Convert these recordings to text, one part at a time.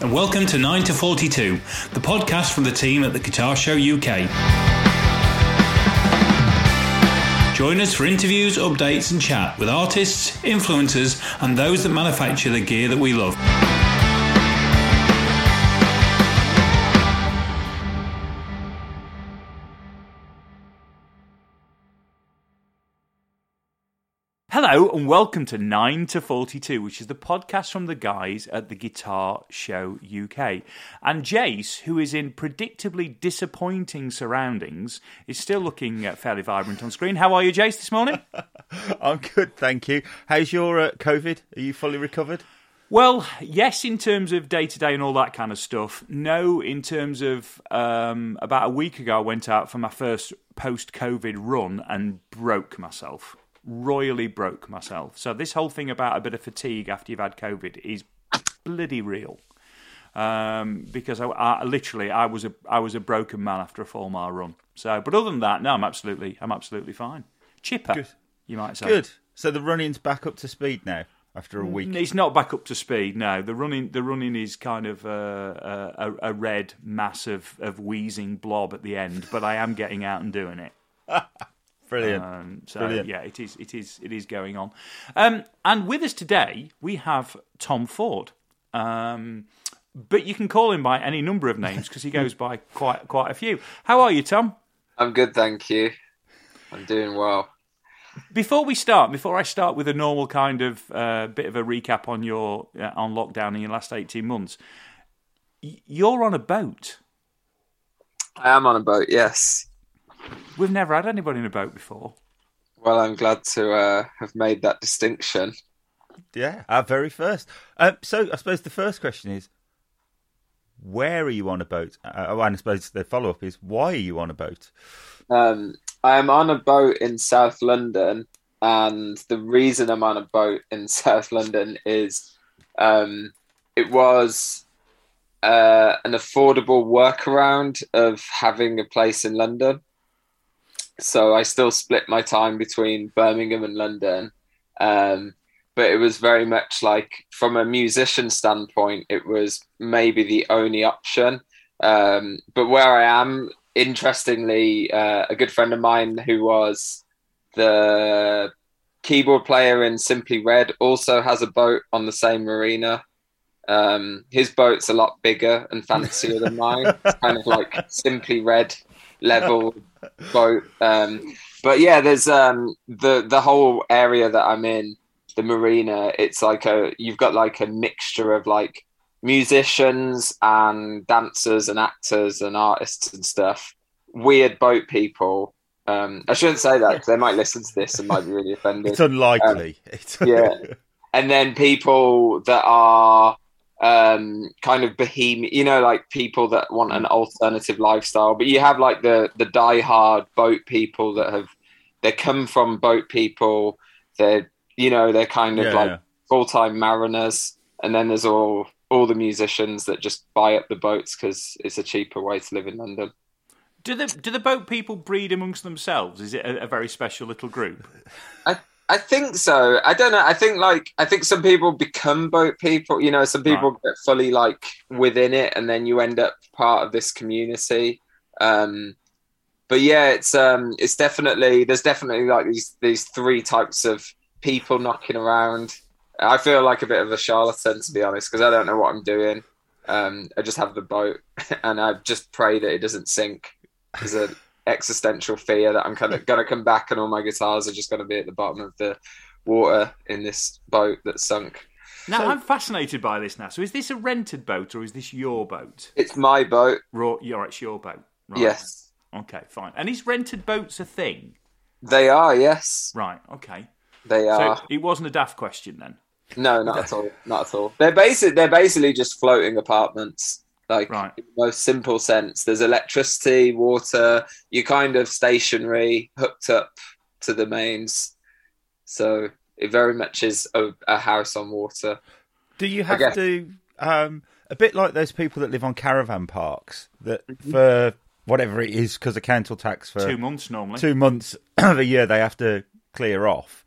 and welcome to 9 to 42, the podcast from the team at the Guitar Show UK. Join us for interviews, updates, and chat with artists, influencers, and those that manufacture the gear that we love. Hello and welcome to 9 to 42, which is the podcast from the guys at the Guitar Show UK. And Jace, who is in predictably disappointing surroundings, is still looking uh, fairly vibrant on screen. How are you, Jace, this morning? I'm good, thank you. How's your uh, COVID? Are you fully recovered? Well, yes, in terms of day to day and all that kind of stuff. No, in terms of um, about a week ago, I went out for my first post COVID run and broke myself royally broke myself. So this whole thing about a bit of fatigue after you've had COVID is bloody real. Um, because I, I, literally I was a I was a broken man after a four mile run. So, but other than that, no, I'm absolutely I'm absolutely fine. Chipper, Good. you might say. Good. So the running's back up to speed now after a week. It's not back up to speed. No, the running the running is kind of a, a, a red mass of, of wheezing blob at the end, but I am getting out and doing it. Brilliant. Um, so Brilliant. yeah, it is. It is. It is going on. Um, and with us today, we have Tom Ford. Um, but you can call him by any number of names because he goes by quite quite a few. How are you, Tom? I'm good, thank you. I'm doing well. Before we start, before I start with a normal kind of uh, bit of a recap on your uh, on lockdown in your last eighteen months, you're on a boat. I am on a boat. Yes. We've never had anybody in a boat before. Well, I'm glad to uh, have made that distinction. Yeah, our very first. Um, so, I suppose the first question is, where are you on a boat? Uh, oh, and I suppose the follow up is, why are you on a boat? Um, I am on a boat in South London, and the reason I'm on a boat in South London is um, it was uh, an affordable workaround of having a place in London so I still split my time between Birmingham and London. Um, but it was very much like, from a musician standpoint, it was maybe the only option. Um, but where I am, interestingly, uh, a good friend of mine who was the keyboard player in Simply Red also has a boat on the same marina. Um, his boat's a lot bigger and fancier than mine. It's kind of like Simply Red level boat. Um, but yeah, there's um, the the whole area that I'm in, the marina. It's like a you've got like a mixture of like musicians and dancers and actors and artists and stuff. Weird boat people. Um, I shouldn't say that because they might listen to this and might be really offended. It's unlikely. Um, yeah, and then people that are um, kind of behemoth, you know, like people that want an alternative lifestyle. But you have like the the die-hard boat people that have they come from boat people. They're you know they're kind of yeah, like yeah. full time mariners, and then there's all all the musicians that just buy up the boats because it's a cheaper way to live in London. Do the do the boat people breed amongst themselves? Is it a, a very special little group? I I think so. I don't know. I think like I think some people become boat people. You know, some people right. get fully like within it, and then you end up part of this community. Um, but yeah, it's um, it's definitely there's definitely like these these three types of people knocking around. I feel like a bit of a charlatan to be honest, because I don't know what I'm doing. Um, I just have the boat, and I just pray that it doesn't sink. A existential fear that I'm kind of going to come back and all my guitars are just going to be at the bottom of the water in this boat that's sunk. Now so, I'm fascinated by this now. So is this a rented boat or is this your boat? It's my boat. Raw, yeah, it's your boat. Right. Yes. Okay, fine. And is rented boats a thing? They are. Yes. Right. Okay. They are. So it wasn't a daft question then. No, not at all. Not at all. They're basic. They're basically just floating apartments like right. in the most simple sense there's electricity water you're kind of stationary hooked up to the mains so it very much is a, a house on water do you have to um, a bit like those people that live on caravan parks that mm-hmm. for whatever it is because of council tax for two months normally two months of a year they have to clear off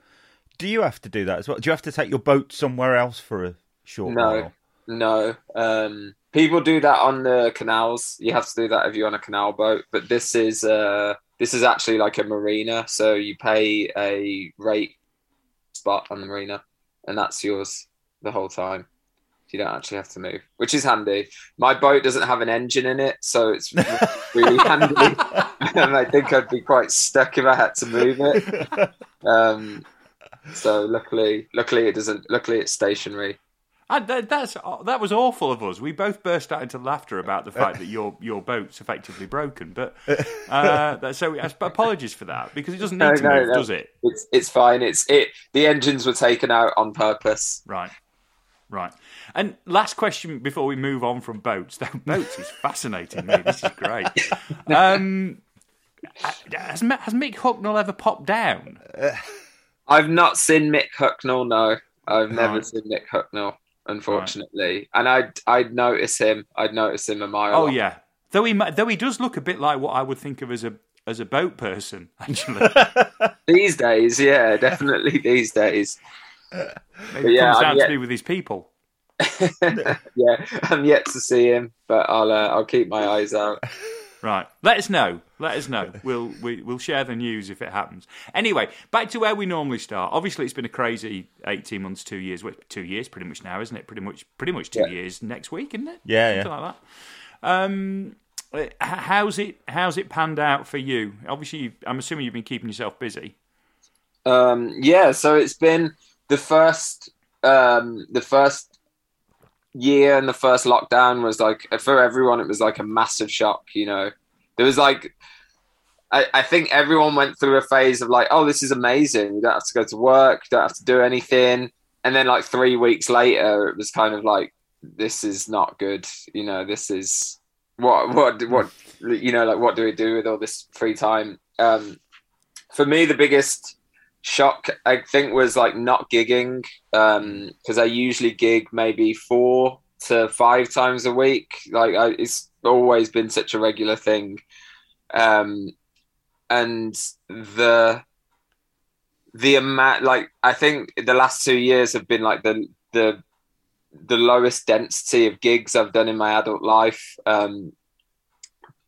do you have to do that as well do you have to take your boat somewhere else for a short no. while no. Um, people do that on the canals. You have to do that if you're on a canal boat. But this is uh, this is actually like a marina, so you pay a rate spot on the marina, and that's yours the whole time. You don't actually have to move, which is handy. My boat doesn't have an engine in it, so it's really handy. and I think I'd be quite stuck if I had to move it. Um, so luckily, luckily it doesn't. Luckily, it's stationary. And that, that's that was awful of us. We both burst out into laughter about the fact that your your boat's effectively broken. But uh, so apologies for that because it doesn't need no, to no, move, no. does it? It's it's fine. It's it. The engines were taken out on purpose. Right, right. And last question before we move on from boats. That boats is fascinating, mate. This is great. Um, has, has Mick Hucknall ever popped down? I've not seen Mick Hucknall. No, I've never right. seen Mick Hucknall. Unfortunately, right. and I'd I'd notice him. I'd notice him a mile. Oh off. yeah, though he though he does look a bit like what I would think of as a as a boat person. Actually, these days, yeah, definitely these days. Maybe yeah, comes down yet... to me with his people. yeah, I'm yet to see him, but I'll uh, I'll keep my eyes out. Right. Let us know. Let us know. We'll we, will we will share the news if it happens. Anyway, back to where we normally start. Obviously, it's been a crazy eighteen months, two years. Well, two years, pretty much now, isn't it? Pretty much, pretty much two yeah. years next week, isn't it? Yeah, Something yeah. like that. Um, how's it? How's it panned out for you? Obviously, I'm assuming you've been keeping yourself busy. Um, yeah. So it's been the first, um, the first year and the first lockdown was like for everyone it was like a massive shock you know? There was like I, I think everyone went through a phase of like oh this is amazing. You don't have to go to work. You don't have to do anything. And then like three weeks later it was kind of like this is not good. You know this is what what what you know like what do we do with all this free time? Um for me the biggest shock I think was like not gigging um because um, I usually gig maybe four to five times a week. Like I, it's always been such a regular thing, um, and the the amount like I think the last two years have been like the the the lowest density of gigs I've done in my adult life. Um,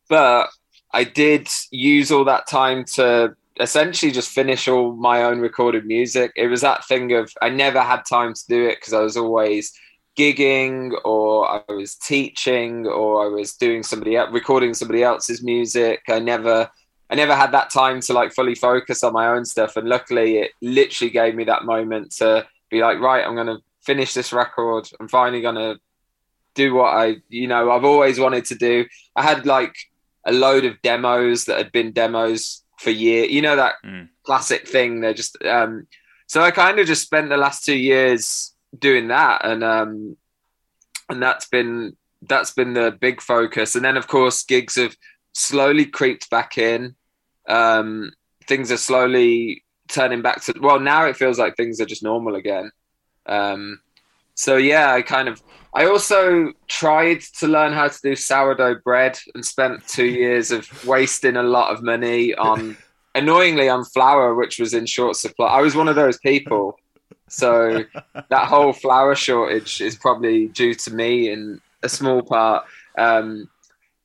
but I did use all that time to essentially just finish all my own recorded music. It was that thing of I never had time to do it because I was always gigging or I was teaching or I was doing somebody recording somebody else's music. I never I never had that time to like fully focus on my own stuff and luckily it literally gave me that moment to be like right I'm going to finish this record. I'm finally going to do what I you know I've always wanted to do. I had like a load of demos that had been demos for years. You know that mm. classic thing. They're just um, so I kind of just spent the last two years doing that, and um, and that's been that's been the big focus. And then of course gigs have slowly creeped back in. Um, things are slowly turning back to well now it feels like things are just normal again. Um, so yeah, I kind of I also tried to learn how to do sourdough bread and spent two years of wasting a lot of money on, annoyingly, on flour, which was in short supply. I was one of those people. So that whole flour shortage is probably due to me in a small part. Um,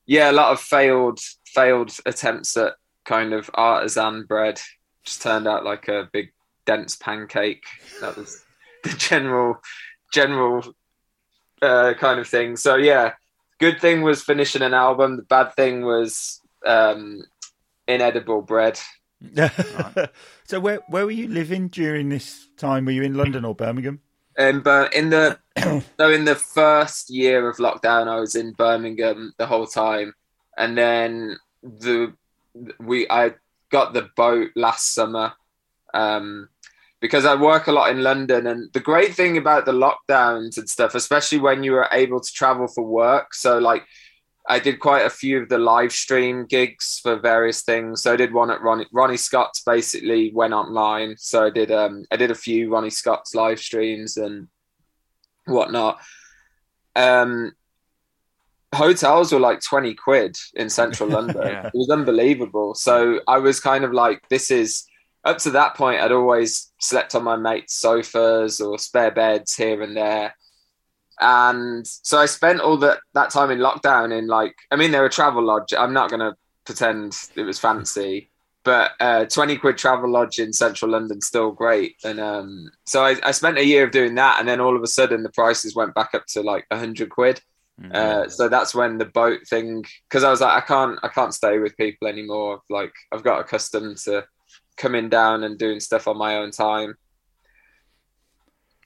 yeah, a lot of failed failed attempts at kind of artisan bread just turned out like a big dense pancake. That was the general general uh, kind of thing. So yeah, good thing was finishing an album. The bad thing was um, inedible bread. so where where were you living during this time? Were you in London or Birmingham? In, in the so in the first year of lockdown, I was in Birmingham the whole time, and then the we I got the boat last summer. Um, because I work a lot in London. And the great thing about the lockdowns and stuff, especially when you were able to travel for work, so like I did quite a few of the live stream gigs for various things. So I did one at Ronnie, Ronnie Scott's basically went online. So I did um I did a few Ronnie Scott's live streams and whatnot. Um hotels were like 20 quid in central London. yeah. It was unbelievable. So I was kind of like, this is up to that point, I'd always slept on my mates' sofas or spare beds here and there. and so I spent all that that time in lockdown in like I mean they're a Travelodge. I'm not gonna pretend it was fancy, but uh, twenty quid Travelodge in central London still great. And um, so I, I spent a year of doing that, and then all of a sudden the prices went back up to like hundred quid. Mm-hmm. Uh, so that's when the boat thing, because I was like, I can't, I can't stay with people anymore. Like I've got accustomed to coming down and doing stuff on my own time.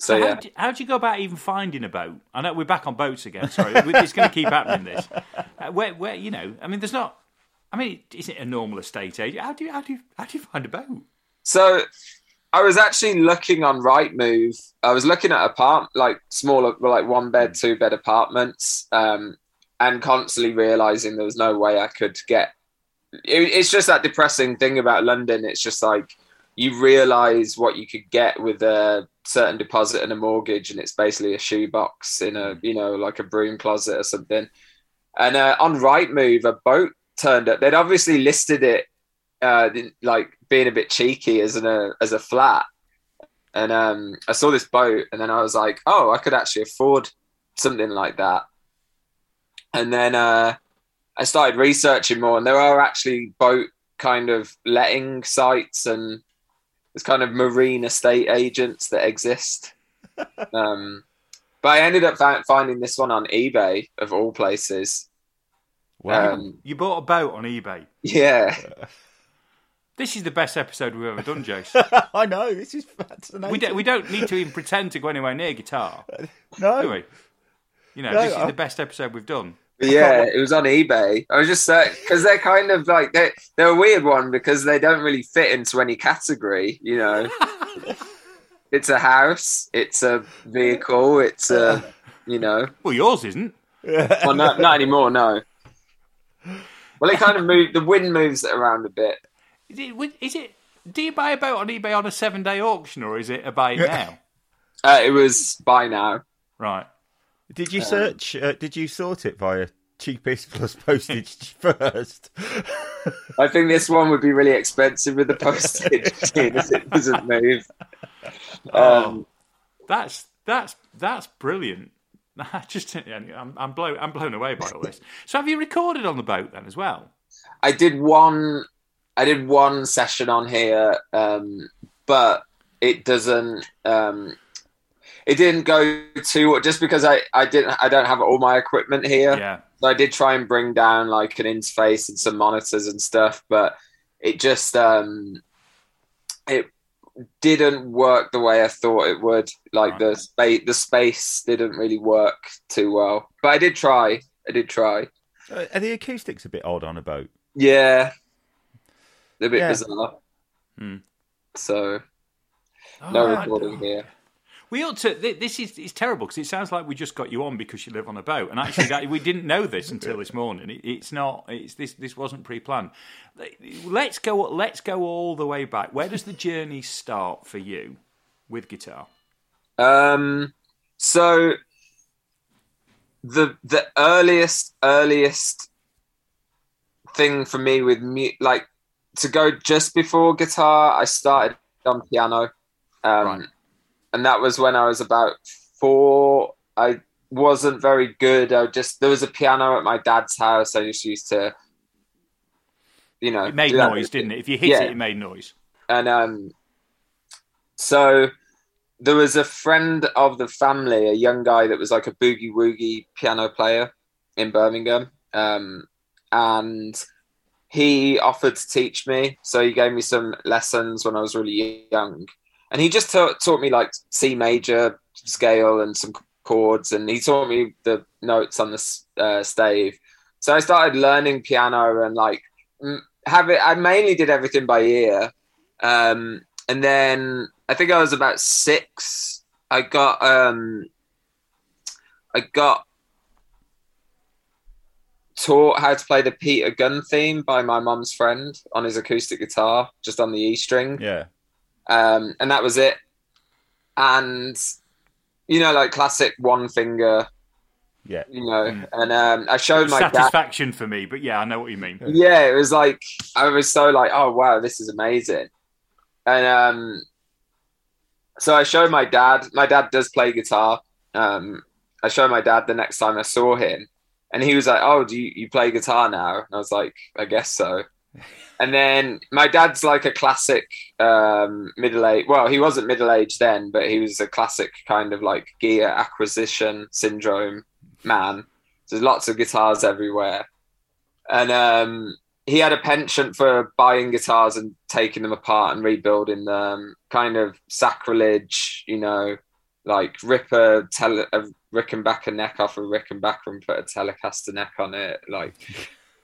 So, So, yeah, how, do, how do you go about even finding a boat? I know we're back on boats again. Sorry, it's going to keep happening. This, uh, where, where, you know, I mean, there's not. I mean, is it a normal estate agent? How do you, how do you, how do you find a boat? So I was actually looking on Rightmove. I was looking at apart like smaller, like one bed, two bed apartments, um, and constantly realizing there was no way I could get. It, it's just that depressing thing about London. It's just like you realize what you could get with a certain deposit and a mortgage, and it's basically a shoebox in a you know like a broom closet or something. And uh, on Rightmove, a boat turned up. They'd obviously listed it uh, like being a bit cheeky as an uh, as a flat. And um, I saw this boat, and then I was like, "Oh, I could actually afford something like that." And then uh, I started researching more, and there are actually boat kind of letting sites and there's kind of marine estate agents that exist. um, but I ended up finding this one on eBay of all places. Wow. Um, You bought a boat on eBay. yeah, This is the best episode we've ever done, Jace. I know this is fascinating. we, don't, we don't need to even pretend to go anywhere near guitar, no, do we? You know, No, this is I- the best episode we've done. But yeah, it was on eBay. I was just because they're kind of like they they're a weird one because they don't really fit into any category. You know, it's a house, it's a vehicle, it's a you know. Well, yours isn't. Well, not not anymore. No. Well, it kind of moved. The wind moves it around a bit. Is it, is it? Do you buy a boat on eBay on a seven-day auction, or is it a buy now? Uh, it was buy now. Right. Did you search? Uh, did you sort it via cheapest plus postage first? I think this one would be really expensive with the postage, as it doesn't move. Um, That's that's that's brilliant. I just I'm I'm blown I'm blown away by all this. So have you recorded on the boat then as well? I did one. I did one session on here, um, but it doesn't. Um, it didn't go too just because I I didn't I don't have all my equipment here. Yeah. So I did try and bring down like an interface and some monitors and stuff, but it just um, it didn't work the way I thought it would. Like Right. the space the space didn't really work too well. But I did try. I did try. Uh, Are the acoustics a bit odd on a boat? Yeah. They're A bit Yeah. bizarre. Hmm. So Oh, no I- recording here. We ought to. thi- This is it's terrible because it sounds like we just got you on because you live on a boat, and actually that, we didn't know this until this morning. It, it's not. It's this. This wasn't pre-planned. Let's go. Let's go all the way back. Where does the journey start for you with guitar? Um so the the earliest earliest thing for me with mu- like to go just before guitar, I started on piano. Um Right. And that was when I was about 4. I wasn't very good. I just there was a piano at my dad's house. I just used to you know, It made noise, didn't it? If you hit Yeah. it, it made noise. and um, so there was a friend of the family, a young guy that was like a boogie woogie piano player in Birmingham, um, and he offered to teach me. So he gave me some lessons when I was really young, and he just taught me like C major scale and some chords, and he taught me the notes on the uh, stave. So I started learning piano and like have it. I mainly did everything by ear. Um, and then I think I was about six. I got um, I got taught how to play the Peter Gunn theme by my mum's friend on his acoustic guitar, just on the E string, Yeah. Um, and that was it. And you know, like classic one finger, Yeah. you know. And um, I showed my dad. Satisfaction for me, but yeah, I know what you mean. yeah, it was like I was so like, oh wow, this is amazing. And um so I showed my dad. My dad does play guitar. Um I showed my dad the next time I saw him, and he was like, "Oh, do you, you play guitar now?" And I was like, "I guess so." And then my dad's like a classic um, middle age. Well, he wasn't middle aged then, but he was a classic kind of like gear acquisition syndrome man. There's lots of guitars everywhere, and um, he had a penchant for buying guitars and taking them apart and rebuilding them. Kind of sacrilege, you know, like rip a, tele- a Rickenbacker neck off a Rickenbacker and put a Telecaster neck on it, like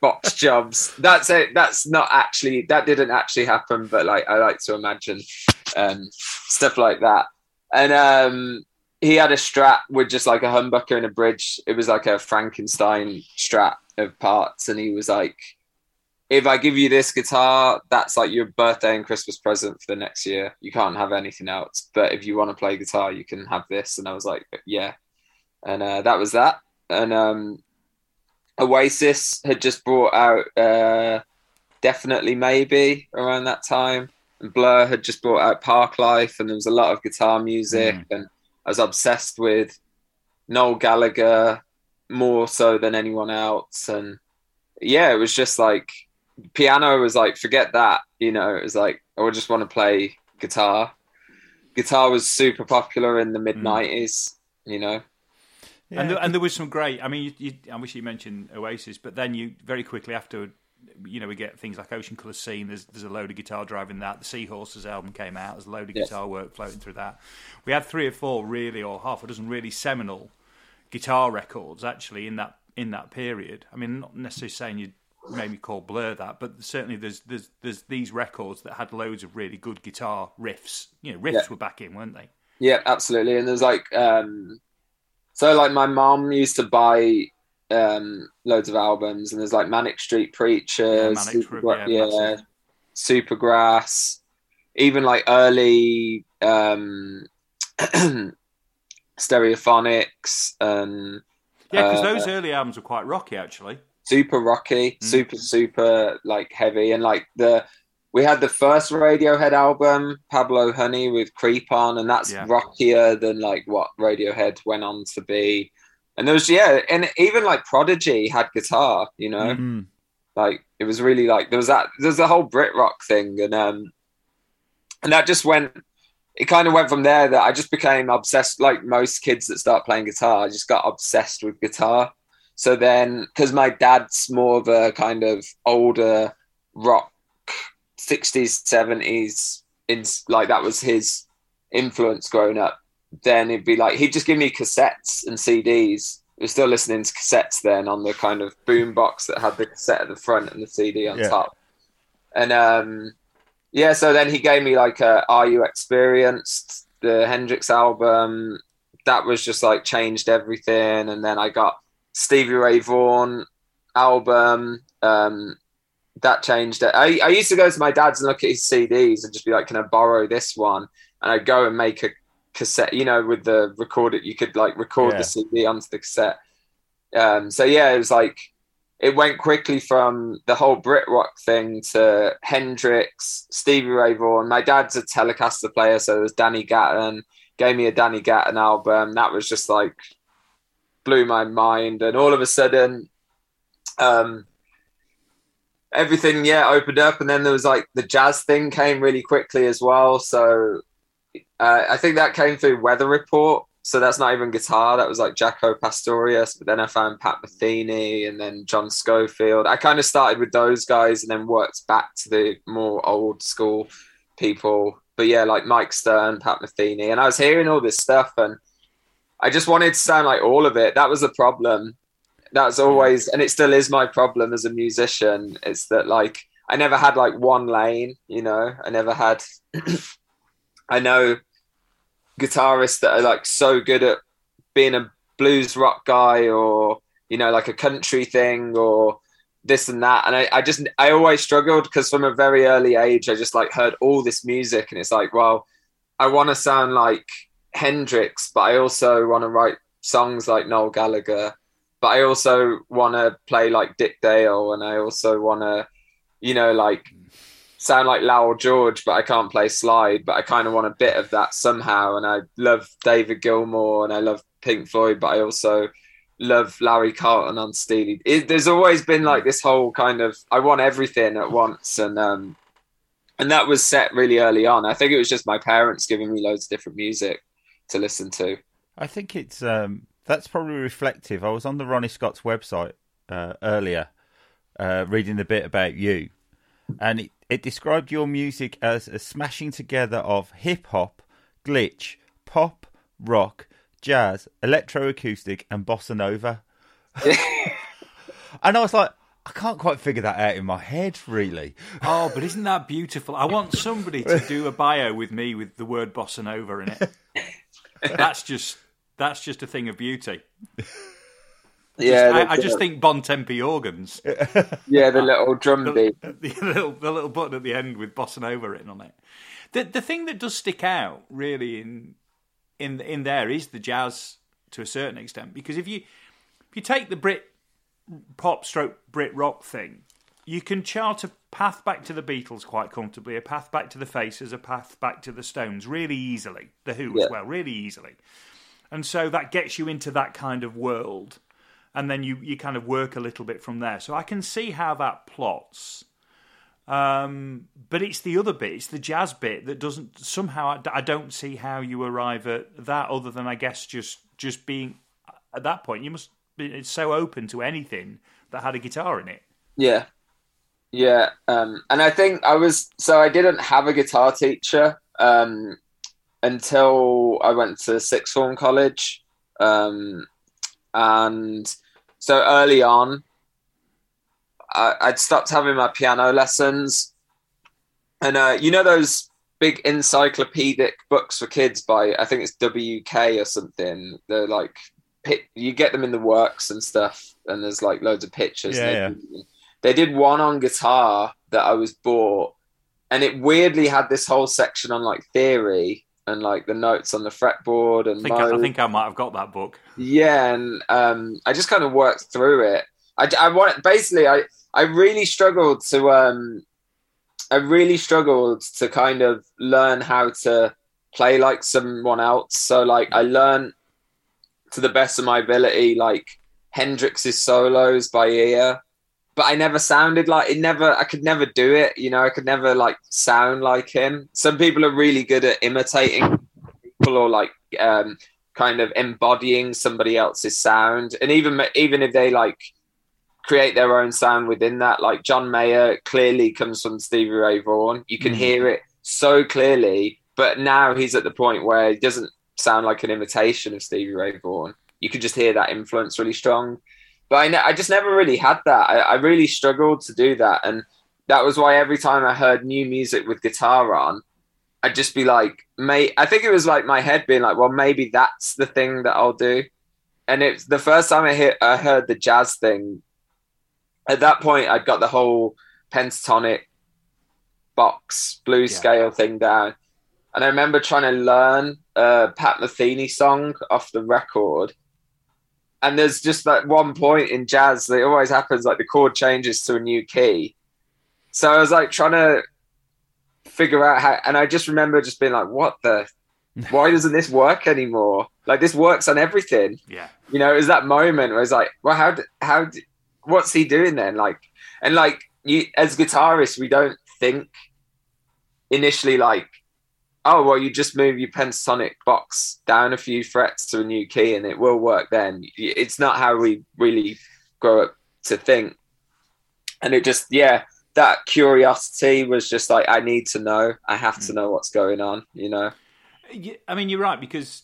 box jobs. That's it. That's not actually that didn't actually happen, but like I like to imagine um, stuff like that. And um, he had a Strat with just like a humbucker and a bridge. It was like a Frankenstein Strat of parts, and he was like, "If I give you this guitar, that's like your birthday and Christmas present for the next year. You can't have anything else. But if you want to play guitar, you can have this." And I was like, "Yeah." And uh, that was that. And um, Oasis had just brought out uh, definitely maybe around that time, and Blur had just brought out Parklife, and there was a lot of guitar music, mm. and I was obsessed with Noel Gallagher more so than anyone else, and yeah, it was just like piano was like forget that, you know, it was like I would just want to play guitar. Guitar was super popular in the mid '90s, mm. you know. Yeah. And, there, and there was some great. I mean, you, you, I wish you mentioned Oasis, but then you very quickly after, you know, we get things like Ocean Colour Scene. There's there's a load of guitar driving that. The Seahorses album came out. There's a load of yes. guitar work floating through that. We had three or four really, or half a dozen really seminal guitar records actually in that in that period. I mean, not necessarily saying you maybe call Blur that, but certainly there's there's there's these records that had loads of really good guitar riffs. You know, riffs yeah. were back in, weren't they? Yeah, absolutely. And there's like um, so like my mom used to buy um, loads of albums, and there's like Manic Street Preachers, yeah, Manic Super, yeah, yeah Supergrass, even like early um, Stereophonics, and yeah, because uh, those early albums were quite rocky, actually. Super rocky, mm. super super like heavy, and like the we had the first Radiohead album, Pablo Honey, with Creep on, and that's yeah. rockier than like what Radiohead went on to be. And there was yeah, and even like Prodigy had guitar, you know, mm-hmm. like it was really like there was that there's a whole Brit rock thing, and um, and that just went. It kind of went from there that I just became obsessed, like most kids that start playing guitar. I just got obsessed with guitar. So then, because my dad's more of a kind of older rock 60s, 70s, in like that was his influence growing up. Then it'd be like he'd just give me cassettes and CDs. We are still listening to cassettes then on the kind of boom box that had the cassette at the front and the CD on yeah. top. And um, yeah, so then he gave me like a Are You Experienced, the Hendrix album. That was just like changed everything. And then I got Stevie Ray Vaughan album. Um, that changed it. I, I used to go to my dad's and look at his CDs and just be like, "Can I borrow this one?" And I'd go and make a cassette. You know, with the recorder, you could like record yeah. the CD onto the cassette. Um, so yeah, it was like it went quickly from the whole Brit rock thing to Hendrix, Stevie Ray Vaughan. My dad's a Telecaster player, so there's Danny Gatton. Gave me a Danny Gatton album. That was just like blew my mind, and all of a sudden. Um, everything yeah opened up. And then there was like the jazz thing came really quickly as well. So uh, i think that came through weather report. So that's not even guitar. That was like jaco pastorius but then i found pat metheny and then john scofield i kind of started with those guys and then worked back to the more old school people. But yeah like mike stern pat metheny and i was hearing all this stuff and i just wanted to sound like all of it. That was the problem that's always and it still is my problem as a musician it's that like i never had like one lane you know? I never had i know guitarists that are like so good at being a blues rock guy or you know like a country thing or this and that and i, I just i always struggled because from a very early age i just like heard all this music and it's like well i want to sound like hendrix but i also want to write songs like noel gallagher but I also want to play like Dick Dale, and I also want to, you know, like sound like Lowell George, but I can't play slide. But I kind of want a bit of that somehow. And I love David Gilmour, and I love Pink Floyd, but I also love Larry Carlton on Steely. It, there's always been like this whole kind of I want everything at once, and um, and that was set really early on. I think it was just my parents giving me loads of different music to listen to. I think it's um, that's probably reflective. I was on the Ronnie Scott's website uh, earlier, uh, reading a bit about you, and it, it described your music as a smashing together of hip hop, glitch, pop, rock, jazz, electroacoustic, and bossa nova. and I was like, I can't quite figure that out in my head, really. Oh, but isn't that beautiful? I want somebody to do a bio with me with the word bossa nova in it. That's just that's just a thing of beauty. Yeah, I, I just think Bontempi organs. yeah, the little drum beat. the little the little button at the end with bossa nova written on it. The the thing that does stick out really in in in there is the jazz to a certain extent because if you if you take the Brit pop stroke Brit rock thing, you can chart a path back to the Beatles quite comfortably, a path back to the Faces, a path back to the Stones really easily, the Who Yeah. as well, really easily. And so that gets you into that kind of world. And then you, you kind of work a little bit from there. So I can see how that plots. Um, but it's the other bit, it's the jazz bit that doesn't somehow. I, I don't see how you arrive at that, other than I guess just just being at that point. You must be so open to anything that had a guitar in it. Yeah. Yeah. Um, and I think I was, so I didn't have a guitar teacher um, until I went to sixth form college. Um, and so early on, I, I'd stopped having my piano lessons. And uh, you know those big encyclopedic books for kids by, I think it's WK or something? They're like, you get them in the works and stuff, and there's like loads of pictures. Yeah, they- they did one on guitar that I was bought, and it weirdly had this whole section on like theory and like the notes on the fretboard and I think I, I think I might have got that book. yeah, and um, I just kind of worked through it. I, I want basically I I really struggled to um I really struggled to kind of learn how to play like someone else. So like I learned to the best of my ability like Hendrix's solos by ear, but I never sounded like it. Never I could never do it. You know I could never like sound like him. Some people are really good at imitating people or like um kind of embodying somebody else's sound and even even if they like create their own sound within that like john mayer clearly comes from stevie ray vaughan you can Mm. hear it so clearly but now he's at the point where it doesn't sound like an imitation of stevie ray vaughan you can just hear that influence really strong but i, ne- I just never really had that I, I really struggled to do that and that was why every time i heard new music with guitar on I'd just be like, mate, I think it was like my head being like, well, maybe that's the thing that I'll do. And it's the first time I, hear, I heard the jazz thing. At that point, I'd got the whole pentatonic box blues Yeah. scale thing down. And I remember trying to learn a Pat Metheny song off the record. And there's just that one point in jazz that always happens, like the chord changes to a new key. So I was like trying to figure out how and i just remember just being like what the why doesn't this work anymore like this works on everything Yeah. you know it was that moment where it's like well how how what's he doing then like and like you as guitarists we don't think initially like oh well you just move your pentatonic box down a few frets to a new key and it will work then it's not how we really grow up to think and it just yeah that curiosity was just like i need to know i have to know what's going on you know I mean, you're right because,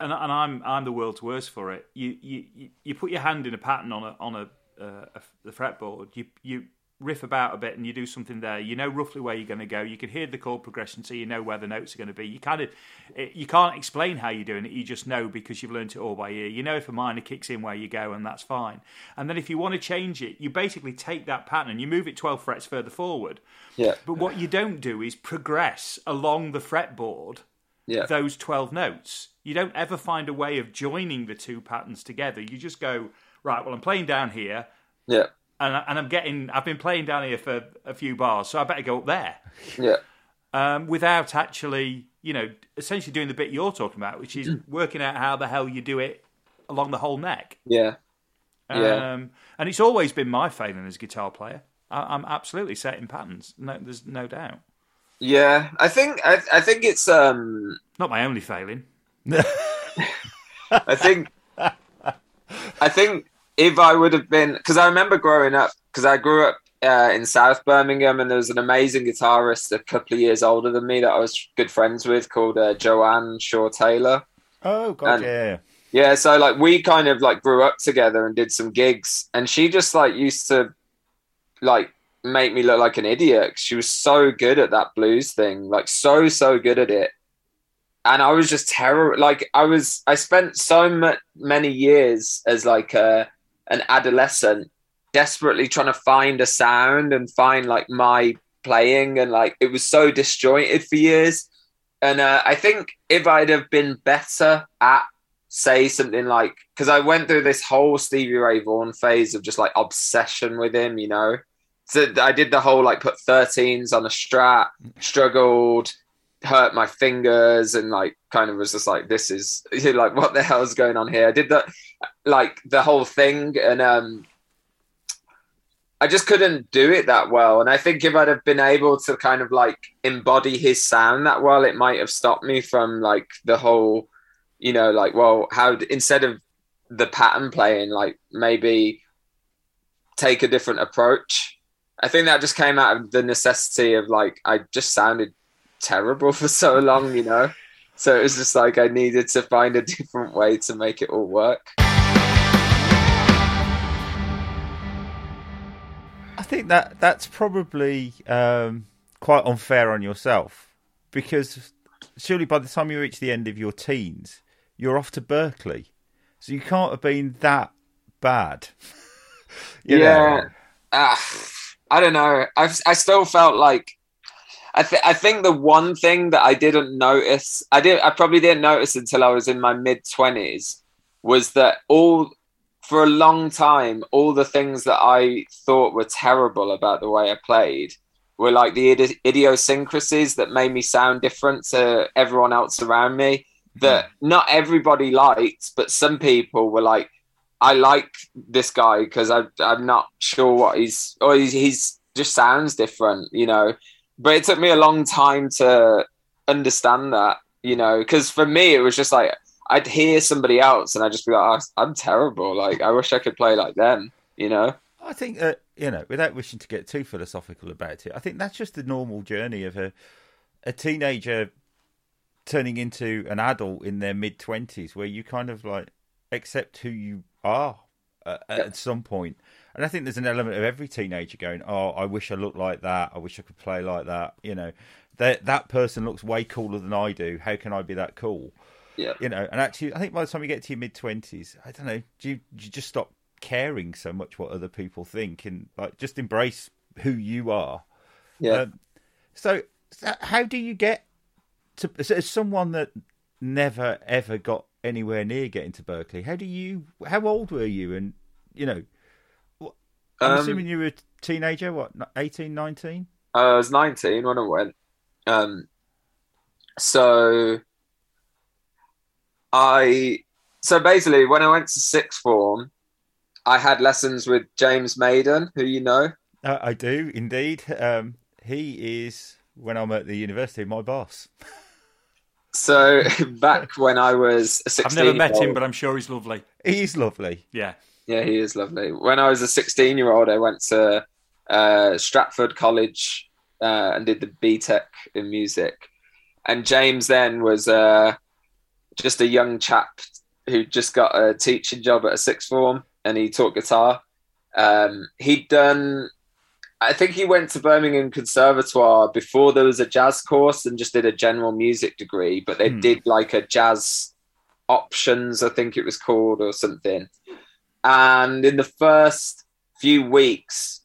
and, and I'm I'm the world's worst for it. You you you- put your hand in a pattern on a on a, uh, a the fretboard. You you riff about a bit and you do something there. You know roughly where you're going to go. You can hear the chord progression, so you know where the notes are going to be. You kind of it, you can't explain how you're doing it. You just know because you've learned it all by ear. You know if a minor kicks in where you go, and that's fine. And then if you want to change it, you basically take that pattern and you move it 12 frets further forward. yeah But what you don't do is progress along the fretboard yeah those 12 notes. You don't ever find a way of joining the two patterns together. You just go, right, well, I'm playing down here, yeah and, I- and I'm getting, I've been playing down here for a few bars, so I better go up there. yeah Um, without actually, you know, essentially doing the bit you're talking about, which is working out how the hell you do it along the whole neck. Yeah. Yeah. Um, and it's always been my failing as a guitar player. I, I'm absolutely setting patterns. No, there's no doubt. Yeah. I think I, I think it's um Not my only failing. I think I think if I would have been because I remember growing up because I grew up uh, in South Birmingham and there was an amazing guitarist a couple of years older than me that I was good friends with called uh, Joanne Shaw Taylor. Oh god, And- yeah. Yeah, so like we kind of like grew up together and did some gigs, and she just like used to like make me look like an idiot. She was so good at that blues thing, like so so good at it, and I was just terrible. Like I was, I spent so mu- many years as like a an adolescent, desperately trying to find a sound and find like my playing, and like it was so disjointed for years. And uh, I think if I'd have been better at say something like because I went through this whole Stevie Ray Vaughan phase of just like obsession with him, you know. So I did the whole like put 13s on a strat, struggled, hurt my fingers, and like kind of was just like, this is like what the hell's going on here? I did that like the whole thing, and um I just couldn't do it that well. And I think if I'd have been able to kind of like embody his sound that well, it might have stopped me from like the whole you know, like, well, how instead of the pattern playing, like maybe take a different approach. I think that just came out of the necessity of like, I just sounded terrible for so long, you know? So it was just like I needed to find a different way to make it all work. I think that that's probably um, quite unfair on yourself because surely by the time you reach the end of your teens, you're off to Berklee, so you can't have been that bad. Yeah. Ah, I don't know. I've, I still felt like I th- I think the one thing that I didn't notice, I did I probably didn't notice until I was in my mid twenties, was that all for a long time, all the things that I thought were terrible about the way I played were like the idi- idiosyncrasies that made me sound different to everyone else around me. Hmm. That not everybody liked, but some people were like, I like this guy because I'm not sure what he's, or he's, he's just sounds different, you know. But it took me a long time to understand that, you know, because for me it was just like I'd hear somebody else and I'd just be like, oh, I'm terrible. Like I wish I could play like them, you know. I think uh, you know, without wishing to get too philosophical about it, I think that's just the normal journey of a a teenager turning into an adult in their mid twenties, where you kind of like accept who you are uh, at some point. And I think there's an element of every teenager going, "Oh, I wish I looked like that. I wish I could play like that." You know, that that person looks way cooler than I do. How can I be that cool? Yeah. You know, and actually, I think by the time you get to your mid twenties, I don't know, do you, do you just stop caring so much what other people think and like just embrace who you are? Yeah. Um, so, so how do you get to as- as someone that never ever got anywhere near getting to Berklee? How do you? How old were you? And you know, I'm Um, assuming you were a teenager. What, 18, 19? I was 19 when I went. Um, so I, so basically, when I went to sixth form, I had lessons with James Maiden, who you know. Uh, I do indeed. Um, he is when I'm at the university my boss. So back when I was a 16 I've never met him, but I'm sure he's lovely. He's lovely. Yeah. Yeah, he is lovely. When I was a 16 year old, I went to uh, Stratford College uh, and did the BTEC in music. And James then was uh, just a young chap who just got a teaching job at a sixth form and he taught guitar. Um, he'd done, I think he went to Birmingham Conservatoire before there was a jazz course and just did a general music degree, but they Hmm. did like a jazz options, I think it was called, or something and in the first few weeks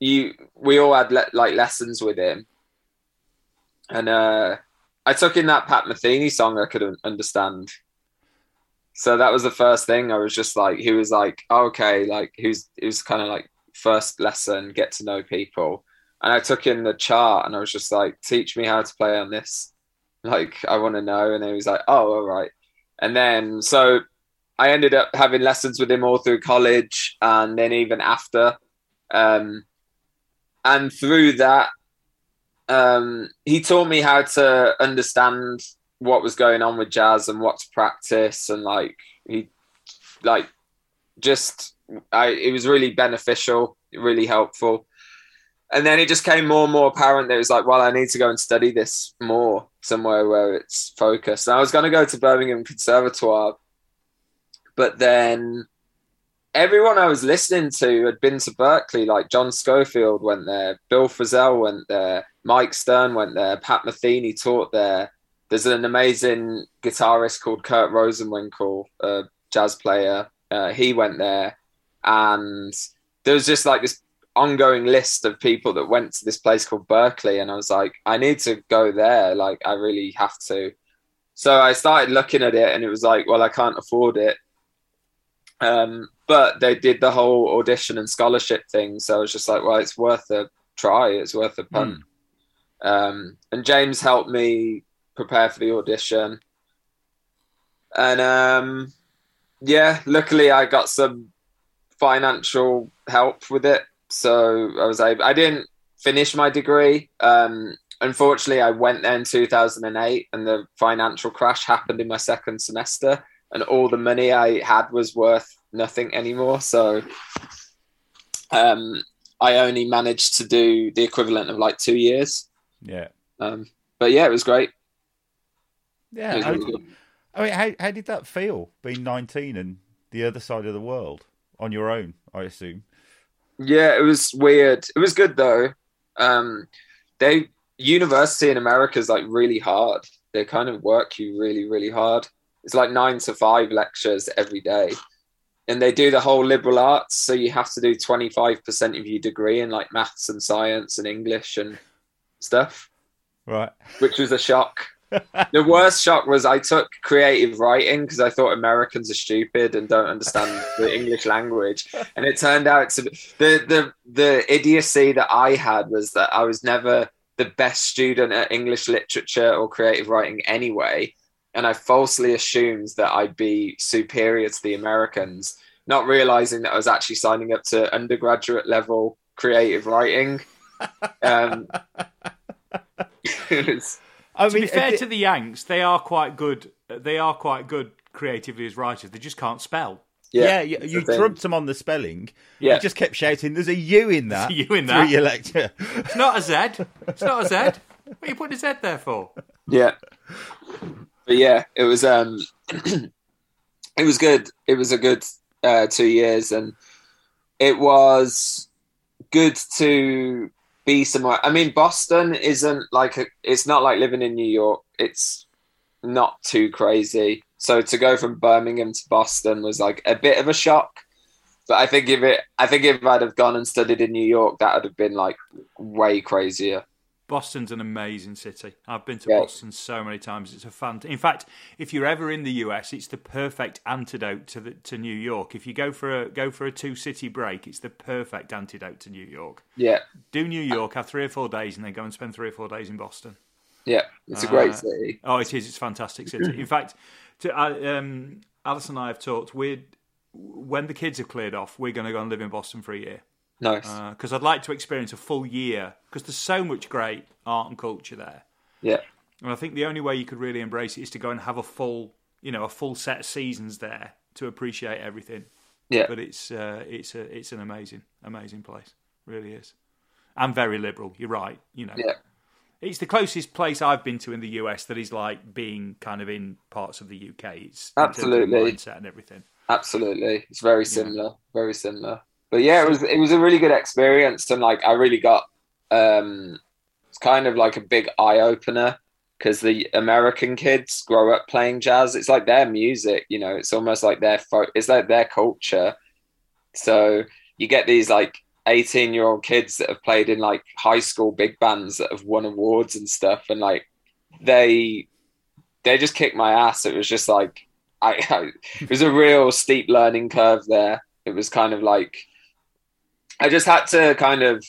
you we all had le- like lessons with him. And uh i took in that pat Metheny song i couldn't understand. So that was the first thing i was just like he was like okay like was it was kind of like first lesson get to know people. And i took in the chart and i was just like teach me how to play on this. Like i want to know. And he was like oh all right. And then so I ended up having lessons with him all through college and then even after. Um, and through that, um, he taught me how to understand what was going on with jazz and what to practice and like he like just I it was really beneficial, really helpful. And then it just came more and more apparent that it was like, well, I need to go and study this more somewhere where it's focused. And I was going to go to Birmingham Conservatoire, but then everyone I was listening to had been to Berklee. Like John Scofield went there, Bill Frisell went there, Mike Stern went there, Pat Metheny taught there. There's an amazing guitarist called Kurt Rosenwinkel, a jazz player. Uh, he went there, and there was just like this ongoing list of people that went to this place called Berklee, and I was like, I need to go there. Like, I really have to. So I started looking at it, and it was like, well, I can't afford it. Um, but they did the whole audition and scholarship thing, so I was just like, well, it's worth a try. It's worth a punt. Mm. Um, and James helped me prepare for the audition, and um, yeah, luckily I got some financial help with it so I was able. I didn't finish my degree. Um, unfortunately, I went there in 2008, and the financial crash happened in my second semester, and all the money I had was worth nothing anymore. So um, I only managed to do the equivalent of like two years. Yeah. Um, but yeah, it was great. Yeah. Was really I mean, how how did that feel being 19 and the other side of the world on your own? I assume. Yeah, it was weird. It was good though. Um, they university in America is like really hard. They kind of work you really, really hard. It's like nine to five lectures every day. And they do the whole liberal arts. So you have to do 25% of your degree in like maths and science and English and stuff. Right. Which was a shock the worst shock was I took creative writing because I thought Americans are stupid and don't understand the English language, and it turned out to be the the the idiocy that I had was that I was never the best student at English literature or creative writing anyway, and I falsely assumed that I'd be superior to the Americans, not realizing that I was actually signing up to undergraduate level creative writing. Um, I to mean, be fair it, to the Yanks, they are quite good. They are quite good creatively as writers. They just can't spell. Yeah, yeah you, you trumped them on the spelling. Yeah. You just kept shouting, "There's a U in that." There's a U in that. Through your lecture. It's not a Z. It's not a Z. What are you putting a Z there for? Yeah, but yeah, it was um, it was good. It was a good uh, two years, and it was good to be somewhere. I mean, Boston isn't like a, it's not like living in New York. It's not too crazy. So to go from Birmingham to Boston was like a bit of a shock. But I think if it, I think if I'd have gone and studied in New York, that would have been like way crazier. Boston's an amazing city. I've been to yeah. Boston so many times. It's a fun. In fact, if you're ever in the US, it's the perfect antidote to the, to New York. If you go for a go for a two city break, it's the perfect antidote to New York. Yeah. Do New York, have three or four days, and then go and spend three or four days in Boston. Yeah, it's a great uh, city. Oh, it is. It's a fantastic city. in fact, to, uh, um, Alice and I have talked. We when the kids have cleared off, we're going to go and live in Boston for a year. Nice. Because uh, I'd like to experience a full year because there's so much great art and culture there. Yeah. And I think the only way you could really embrace it is to go and have a full, you know, a full set of seasons there to appreciate everything. Yeah. But it's uh, it's a it's an amazing amazing place, really is, and very liberal. You're right. You know. Yeah. It's the closest place I've been to in the US that is like being kind of in parts of the UK. It's absolutely mindset and everything. Absolutely, it's very similar. Yeah. Very similar but yeah, it was it was a really good experience, and like I really got um, it's kind of like a big eye opener because the American kids grow up playing jazz. It's like their music, you know. It's almost like their fo- it's like their culture. So you get these like 18 year old kids that have played in like high school big bands that have won awards and stuff, and like they they just kicked my ass. It was just like I, I it was a real steep learning curve there. It was kind of like I just had to kind of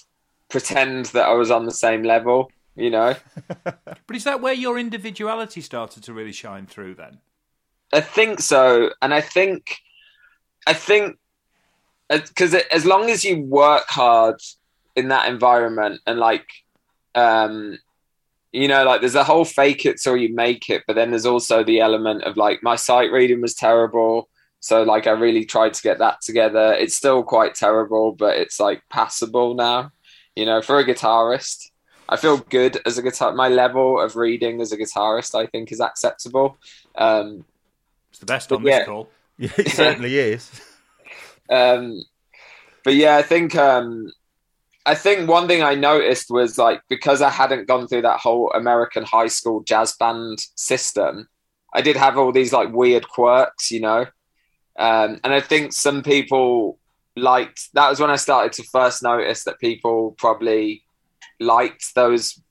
pretend that I was on the same level, you know. but is that where your individuality started to really shine through then? I think so, and I think, I think, because as long as you work hard in that environment and like, um, you know, like there's a whole fake it till you make it, but then there's also the element of like my sight reading was terrible, so like I really tried to get that together. It's still quite terrible, but it's like passable now. You know, for a guitarist, I feel good as a guitar. My level of reading as a guitarist, I think, is acceptable. Um, it's the best on yeah. this call. Yeah, it certainly is. Um, but yeah, I think um, I think one thing I noticed was like because I hadn't gone through that whole American high school jazz band system, I did have all these like weird quirks, you know. Um, and I think some people liked that was when I started to first notice that people probably liked those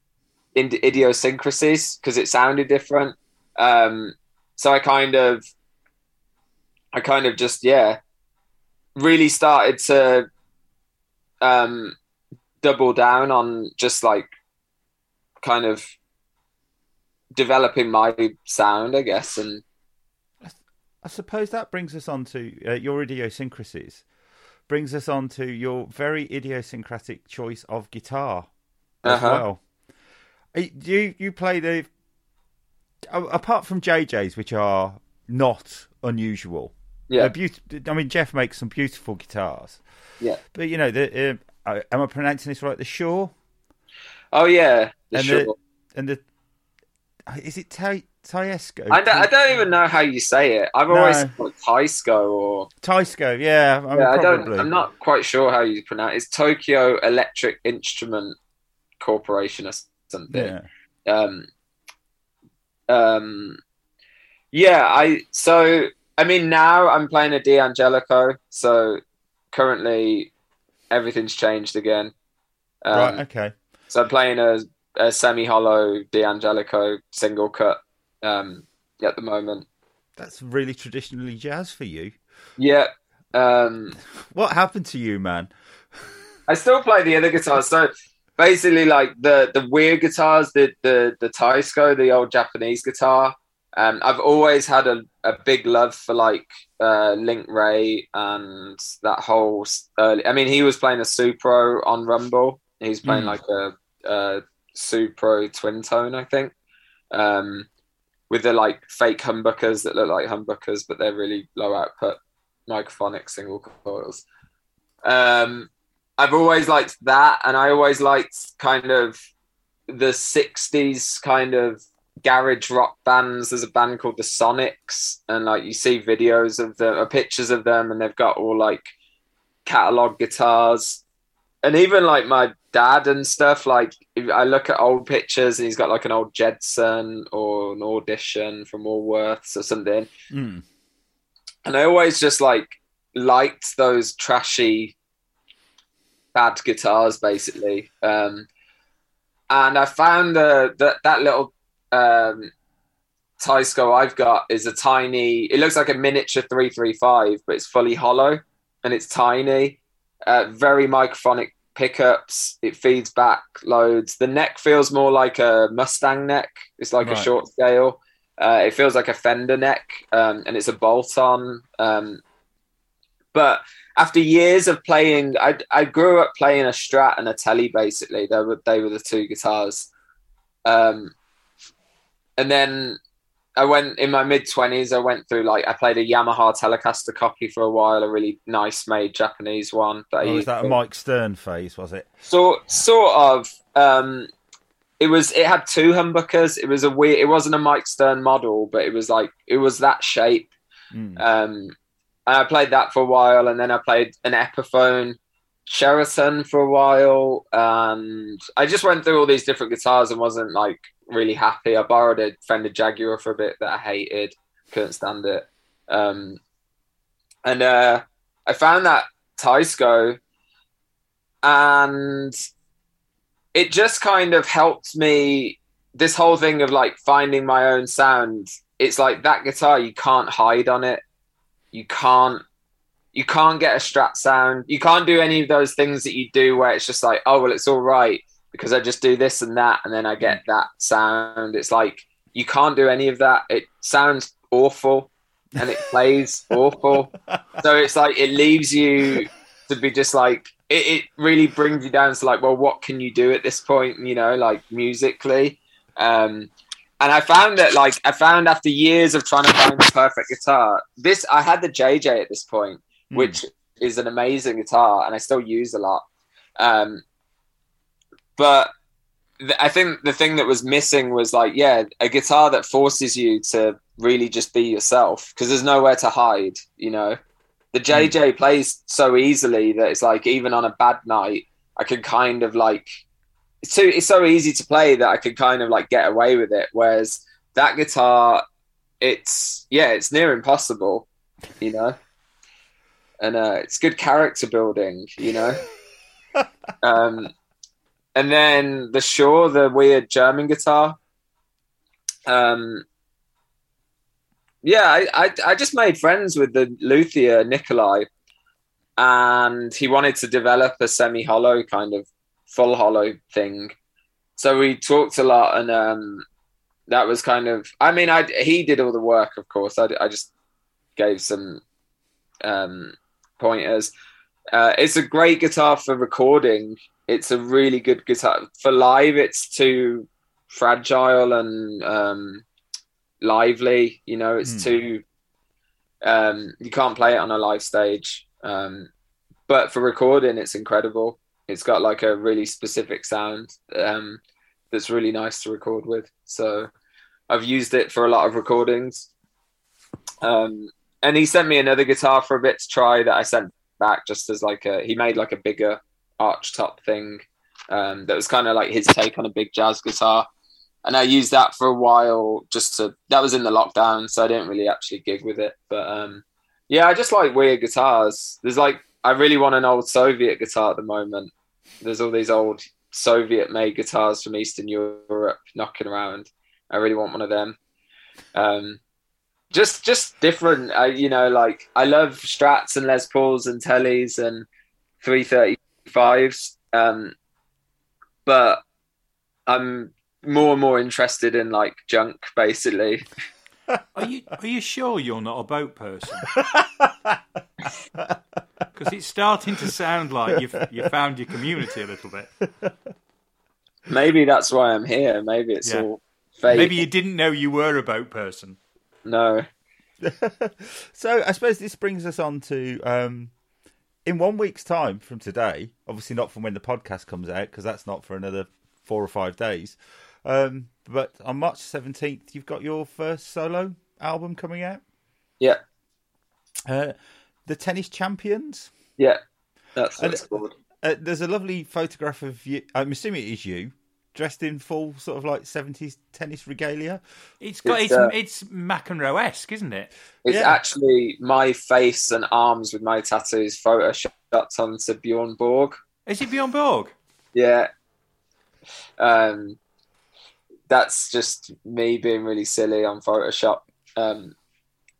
idiosyncrasies because it sounded different. Um, so I kind of, I kind of just yeah, really started to um, double down on just like kind of developing my sound, I guess, and I suppose that brings us on to uh, your idiosyncrasies. Brings us on to your very idiosyncratic choice of guitar as uh-huh. well. You you play the apart from JJ's, which are not unusual. Yeah, be- I mean, Jeff makes some beautiful guitars. Yeah, but you know, the uh, am I pronouncing this right? The Shure. Oh yeah, the and Shure. the and the is it Ty Teisco? I don't, I don't even know how you say it. I've always no. called Teisco or Teisco. Yeah, I yeah. I don't. I'm not quite sure how you pronounce. it. It's Tokyo Electric Instrument Corporation or something. Yeah. Um. Um. Yeah. I so I mean now I'm playing a D'Angelico. So currently everything's changed again. Um, right. Okay. So I'm playing a, a semi-hollow D'Angelico single cut um, at the moment. That's really traditionally jazz for you. Yeah. Um, what happened to you, man? I still play the other guitars. So basically, like the the weird guitars, the the the Teisco, the old Japanese guitar. Um, I've always had a, a big love for like uh, Link Wray and that whole early. I mean, he was playing a Supro on Rumble. He's playing mm. like a, a Supro twin tone, I think. Um, with the like fake humbuckers that look like humbuckers, but they're really low output microphonic single coils. Um, I've always liked that, and I always liked kind of the '60s kind of garage rock bands. There's a band called the Sonics, and like you see videos of them or pictures of them, and they've got all like catalog guitars, and even like my dad and stuff. Like if I look at old pictures and he's got like an old Jedson or an audition from Woolworths or something. Mm. And I always just like liked those trashy bad guitars basically. Um, and I found the, the that little um, Teisco I've got is a tiny. It looks like a miniature three three five, but it's fully hollow and it's tiny. Uh, very microphonic pickups. It feeds back loads. The neck feels more like a Mustang neck. It's like right. a short scale. Uh, it feels like a Fender neck, um, and it's a bolt on. Um, but after years of playing, I, I grew up playing a Strat and a Tele. Basically, they were they were the two guitars. Um, and then I went in my mid twenties. I went through like I played a Yamaha Telecaster copy for a while, a really nice made Japanese one. That oh, was that a Mike Stern phase? Was it? Sort sort of. Um, it was. It had two humbuckers. It was a weird. It wasn't a Mike Stern model, but it was like it was that shape. Mm. Um, and I played that for a while, and then I played an Epiphone Sheraton for a while, and I just went through all these different guitars and wasn't like really happy. I borrowed a Fender Jaguar for a bit that I hated, couldn't stand it. Um, and uh, I found that Teisco, and it just kind of helped me. This whole thing of like finding my own sound. It's like that guitar, you can't hide on it. You can't you can't get a strat sound. You can't do any of those things that you do where it's just like, oh well, it's all right because I just do this and that and then I get that sound. It's like you can't do any of that. It sounds awful. and it plays awful. So it's like it leaves you to be just like it, it really brings you down to like, well, what can you do at this point? You know, like musically. Um, and I found that like I found after years of trying to find the perfect guitar, this I had the JJ at this point, Mm. which is an amazing guitar, and I still use a lot. Um, but th- I think the thing that was missing was like, yeah, a guitar that forces you to really just be yourself because there's nowhere to hide. You know, the JJ plays so easily that it's like even on a bad night, I can kind of like it's so it's so easy to play that I can kind of like get away with it. Whereas that guitar, it's yeah, it's near impossible, you know. And uh, it's good character building, you know. um, and then the Shaw, the weird German guitar. Um, yeah, I, I I just made friends with the luthier Nikolai, and he wanted to develop a semi-hollow kind of full hollow thing. So we talked a lot, and um, that was kind of. I mean, I he did all the work, of course. I, I just gave some um, pointers. Uh, it's a great guitar for recording. It's a really good guitar for live. It's too fragile and um, lively. You know, it's Hmm. too. Um, you can't play it on a live stage. Um, but for recording, it's incredible. It's got like a really specific sound um, that's really nice to record with. So I've used it for a lot of recordings. Um, and he sent me another guitar for a bit to try that I sent back just as like a he made like a bigger arch top thing um, that was kind of like his take on a big jazz guitar. And I used that for a while just to that was in the lockdown, so I didn't really actually gig with it. But um, yeah, I just like weird guitars. There's like I really want an old Soviet guitar at the moment. There's all these old Soviet made guitars from Eastern Europe knocking around. I really want one of them. Um, just just different. I you know like I love Strats and Les Pauls and Tellys and 335s. Um, but I'm more and more interested in like junk basically. Are you are you sure you're not a boat person? Because it's starting to sound like you've you found your community a little bit. Maybe that's why I'm here. Maybe it's Yeah. all fake. Maybe you didn't know you were a boat person. No. So I suppose this brings us on to um, in one week's time from today. Obviously, not from when the podcast comes out because that's not for another four or five days. Um, but on March seventeenth, you've got your first solo album coming out. Yeah. Uh, the Tennis Champions. Yeah. That's what And- it's called. Uh, there's a lovely photograph of you. I'm assuming it is you, dressed in full sort of like seventies tennis regalia. It's got It's, it's uh, it's, McEnroe esque, isn't it? It's Yeah. actually my face and arms with my tattoos photoshopped onto Bjorn Borg. Is it Bjorn Borg? Yeah. Um, that's just me being really silly on Photoshop. Um,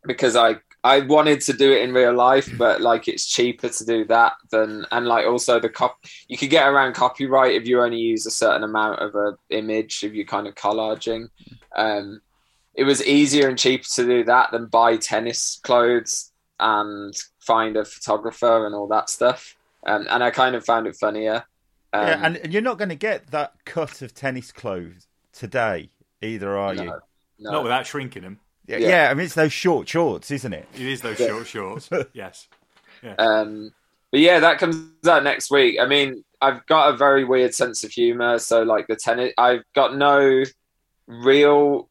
because I I wanted to do it in real life, but like it's cheaper to do that than and like also the cop you could get around copyright if you only use a certain amount of a image if you're kind of collaging. Um, it was easier and cheaper to do that than buy tennis clothes and find a photographer and all that stuff. Um, and I kind of found it funnier. Um, yeah, and, and you're not going to get that cut of tennis clothes today either, are you? no, no. Not without shrinking him. Yeah, Yeah. yeah, I mean it's those short shorts, isn't it? It is those Yeah. short shorts. Yes. Um, but yeah, that comes out next week. I mean, I've got a very weird sense of humor. So like the tennis, I've got no real.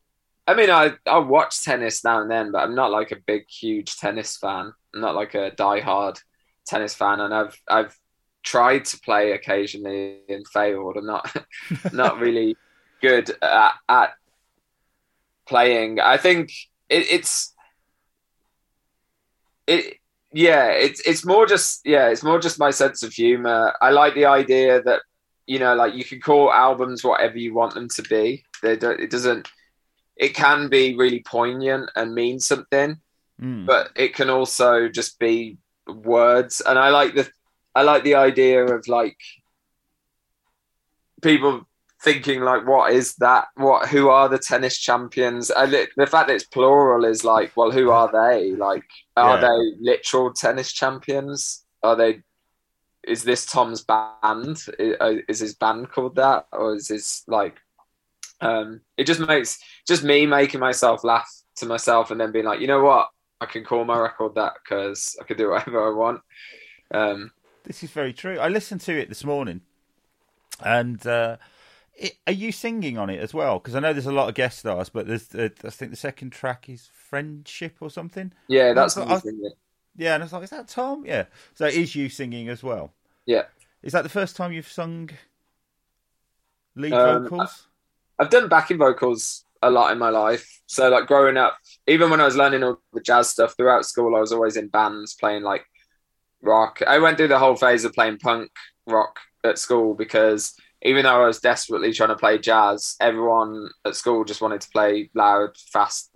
I mean, I I watch tennis now and then, but I'm not like a big, huge tennis fan. I'm not like a diehard tennis fan, and I've I've tried to play occasionally and failed. I'm not not really good at, at playing. I think it, it's it yeah it's it's more just yeah it's more just my sense of humor i like the idea that you know like you can call albums whatever you want them to be they don't it doesn't it can be really poignant and mean something Mm. but it can also just be words and i like the i like the idea of like people thinking like, what is that? What? Who are the tennis champions? And it, the fact that it's plural is like, well, who are they? Like, are Yeah. they literal tennis champions? Are they? Is this Tom's band? Is his band called that, or is this like? Um, it just makes just me making myself laugh to myself, and then being like, you know what? I can call my record that because I can do whatever I want. Um, This is very true. I listened to it this morning, and uh, it, are you singing on it as well? Because I know there's a lot of guest stars, but there's uh, I think the second track is "Friendship" or something. yeah, that's me I- Yeah, and I was like, is that Tom? Yeah. So it is you singing as well. Yeah. Is that the first time you've sung lead Um, vocals? I've done backing vocals a lot in my life. So like growing up, even when I was learning all the jazz stuff throughout school, I was always in bands playing like rock. I went through the whole phase of playing punk rock at school because even though I was desperately trying to play jazz, everyone at school just wanted to play loud, fast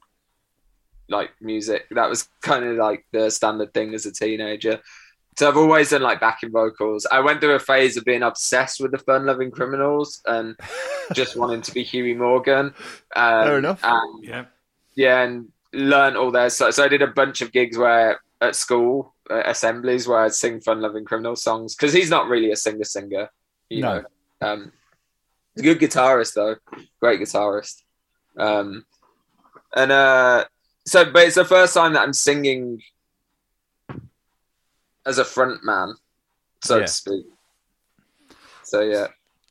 like music. That was kind of like the standard thing as a teenager. So I've always done like backing vocals. I went through a phase of being obsessed with the fun loving criminals and just wanting to be Huey Morgan. Um, Fair enough. And, Yeah. yeah, and learn all their. So, so I did a bunch of gigs where at school uh, assemblies where I'd sing fun loving criminal songs because he's not really a singer singer. You No. know, um, he's a good guitarist though, great guitarist. Um, and uh, so, but it's the first time that I'm singing as a front man, so Yeah. to speak. So yeah.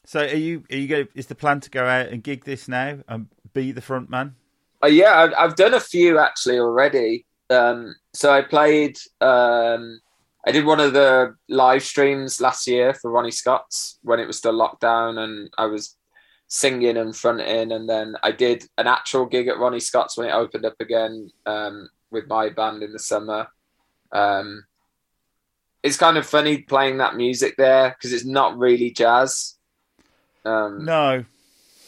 So are you? Are you going? Is the plan to go out and gig this now and be the front man? Uh, yeah, I've, I've done a few actually already. Um, so I played, um, I did one of the live streams last year for Ronnie Scott's when it was still lockdown, and I was singing and fronting. And then I did an actual gig at Ronnie Scott's when it opened up again um, with my band in the summer. Um, it's kind of funny playing that music there because it's not really jazz. Um, No,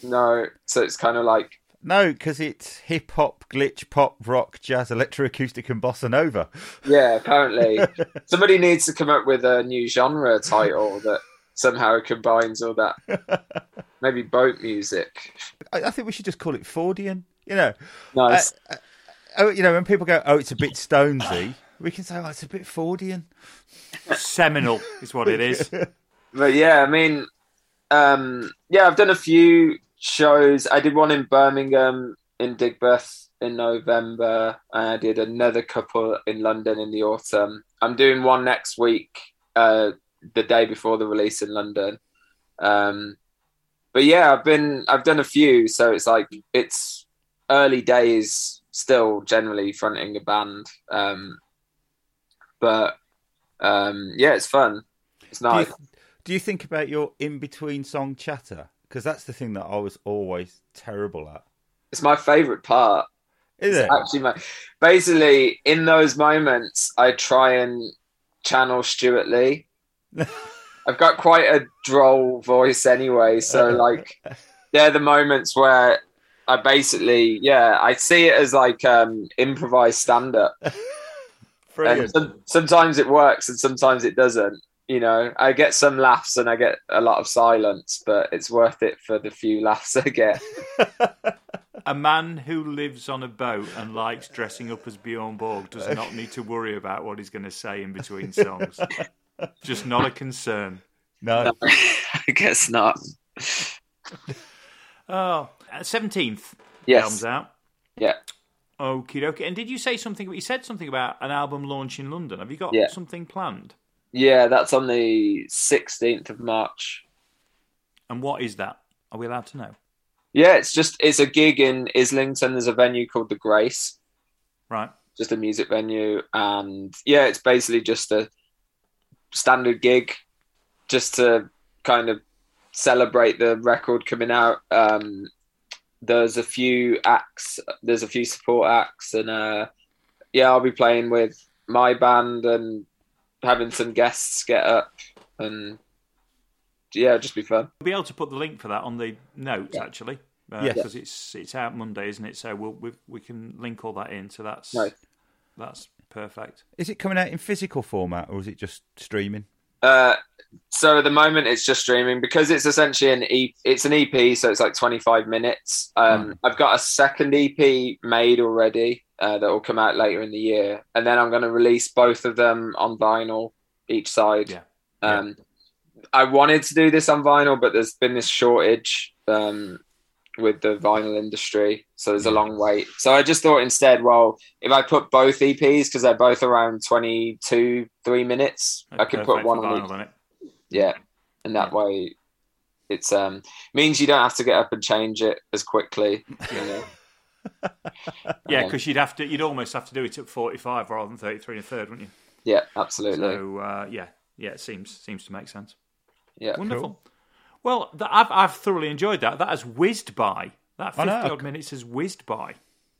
no, so it's kind of like no, because it's hip hop, glitch, pop, rock, jazz, electroacoustic, and bossa nova. Yeah, apparently. Somebody needs to come up with a new genre title that somehow combines all that. Maybe boat music. I, I think we should just call it Fordian. You know, Nice. Uh, oh, you know, when people go, "Oh, it's a bit Stonesy," we can say, "Oh, it's a bit Fordian." Seminal is what it is. but yeah, I mean, um, yeah, I've done a few shows. I did one in Birmingham in Digbeth in November, I did another couple in London in the autumn. I'm doing one next week, uh, the day before the release in London. Um, but yeah, I've been, I've done a few, so it's like it's early days still. Generally, fronting a band, um, but um, yeah, it's fun. It's Do you, nice. do you think about your in between song chatter? Because that's the thing that I was always terrible at. It's my favorite part. Is it? Actually, my basically in those moments, I try and channel Stewart Lee. I've got quite a droll voice anyway, so like they're the moments where I basically, yeah, I see it as like um improvised stand up. And some, sometimes it works and sometimes it doesn't. You know, I get some laughs and I get a lot of silence, but it's worth it for the few laughs I get. A man who lives on a boat and likes dressing up as Bjorn Borg does not need to worry about what he's going to say in between songs. Just not a concern. no. I guess not. Oh, uh, seventeenth Yes. album's out. Yeah. Okie dokie. And did you say something? You said something about an album launch in London. Have you got Yeah. something planned? Yeah, that's on the 16th of March. And what is that? Are we allowed to know? Yeah, it's just it's a gig in Islington. There's a venue called the Grace, Right. just a music venue, and yeah, it's basically just a standard gig, just to kind of celebrate the record coming out. Um, there's a few acts, there's a few support acts, and uh, yeah, I'll be playing with my band and having some guests get up, and yeah, just be fun. We'll be able to put the link for that on the notes actually. Yes. because it's it's out Monday, isn't it? So we'll we, we can link all that in. So that's Nice. that's perfect. Is it coming out in physical format or is it just streaming? Uh, so at the moment it's just streaming because it's essentially an e- it's an EP, so it's like 25 minutes. Um, I've got a second EP made already uh, that will come out later in the year, and then I'm going to release both of them on vinyl each side. Yeah. Um, I wanted to do this on vinyl, but there's been this shortage um, with the vinyl industry, so there's a long wait. So I just thought instead, well, if I put both EPs because they're both around 22, three minutes, I could put one on vinyl, each it? yeah and that way it's um means you don't have to get up and change it as quickly you know Yeah, Um, because you'd have to, you'd almost have to do it at 45 rather than 33 and a third, wouldn't you? yeah absolutely So uh, yeah, yeah, it seems seems to make sense. yeah Wonderful. Well, th- I've I've thoroughly enjoyed that. That has whizzed by. That fifty odd minutes has whizzed by.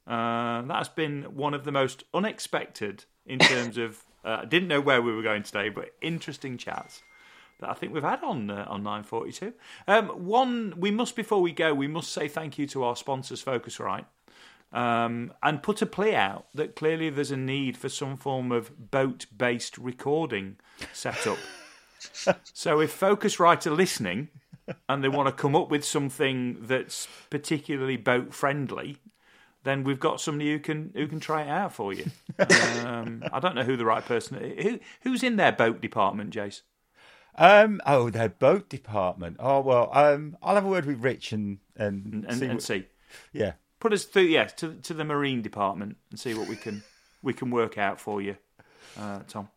Uh, that has been one of the most unexpected in terms of. Uh, I didn't know where we were going today, but interesting chats that I think we've had on uh, on nine forty two. Um, one, we must before we go, we must say thank you to our sponsors, Focusrite um, and put a plea out that clearly there's a need for some form of boat based recording setup. so if Focusrite are listening and they want to come up with something that's particularly boat friendly, then we've got somebody who can who can try it out for you. Um, I don't know who the right person who who's in their boat department, Jace. Um, oh, their boat department. Oh well, um, I'll have a word with Rich and and, And, see and what- see. yeah. Put us through, yeah, to to the marine department and see what we can we can work out for you, uh, Tom.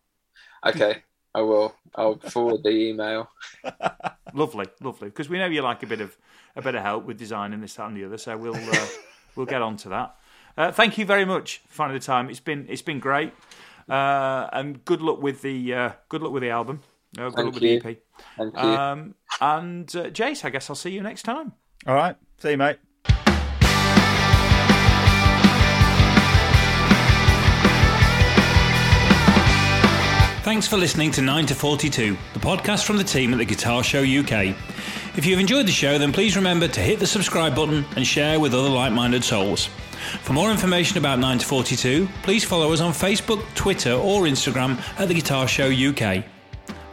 okay i will i'll forward the email Lovely, lovely. Because we know you like a bit of a bit of help with designing this, that, and the other. So we'll uh, we'll get on to that. Uh, thank you very much for finding the time. It's been it's been great. Uh, and good luck with the uh, good luck with the album. Uh, good Thank luck with you. the EP. thank you Um, and uh, Jace, I guess I'll see you next time. All right. See you, mate. Thanks for listening to 9 to 42, the podcast from the team at the Guitar Show UK. If you've enjoyed the show, then please remember to hit the subscribe button and share with other like minded souls. For more information about 9 to 42, please follow us on Facebook, Twitter, or Instagram at the Guitar Show UK.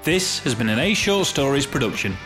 This has been an A Short Stories production.